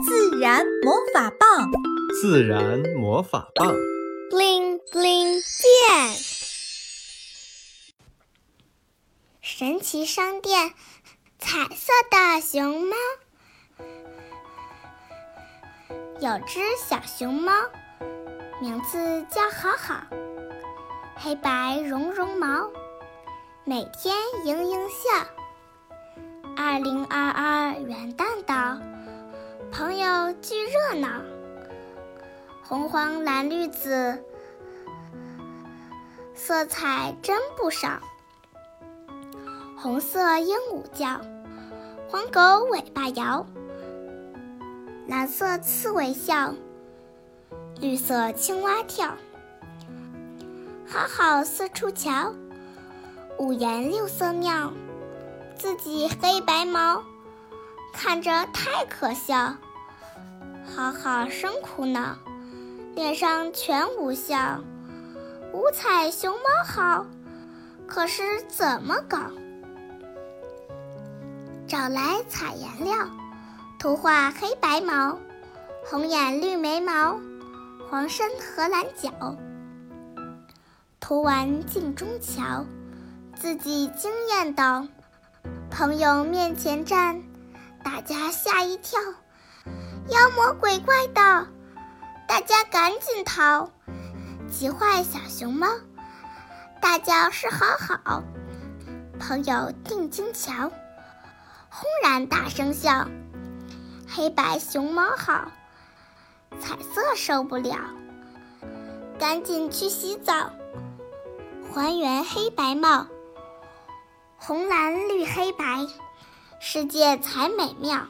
自然魔法棒，自然魔法棒，bling bling 变。神奇商店，彩色的熊猫。有只小熊猫，名字叫好好，黑白绒绒毛，每天盈盈笑。二零二二元旦到，朋友聚热闹，红黄蓝绿紫，色彩真不少。红色鹦鹉叫，黄狗尾巴摇。蓝色刺猬笑，绿色青蛙跳，好好四处瞧，五颜六色妙，自己黑白毛，看着太可笑。好好生苦恼，脸上全无笑。五彩熊猫好，可是怎么搞？找来彩颜料。图画黑白毛，红眼绿眉毛，黄身荷兰脚。涂完镜中瞧，自己惊艳到，朋友面前站，大家吓一跳，妖魔鬼怪的，大家赶紧逃，急坏小熊猫，大叫是好好，朋友定睛瞧，轰然大声笑。黑白熊猫好，彩色受不了，赶紧去洗澡，还原黑白帽，红蓝绿黑白，世界才美妙。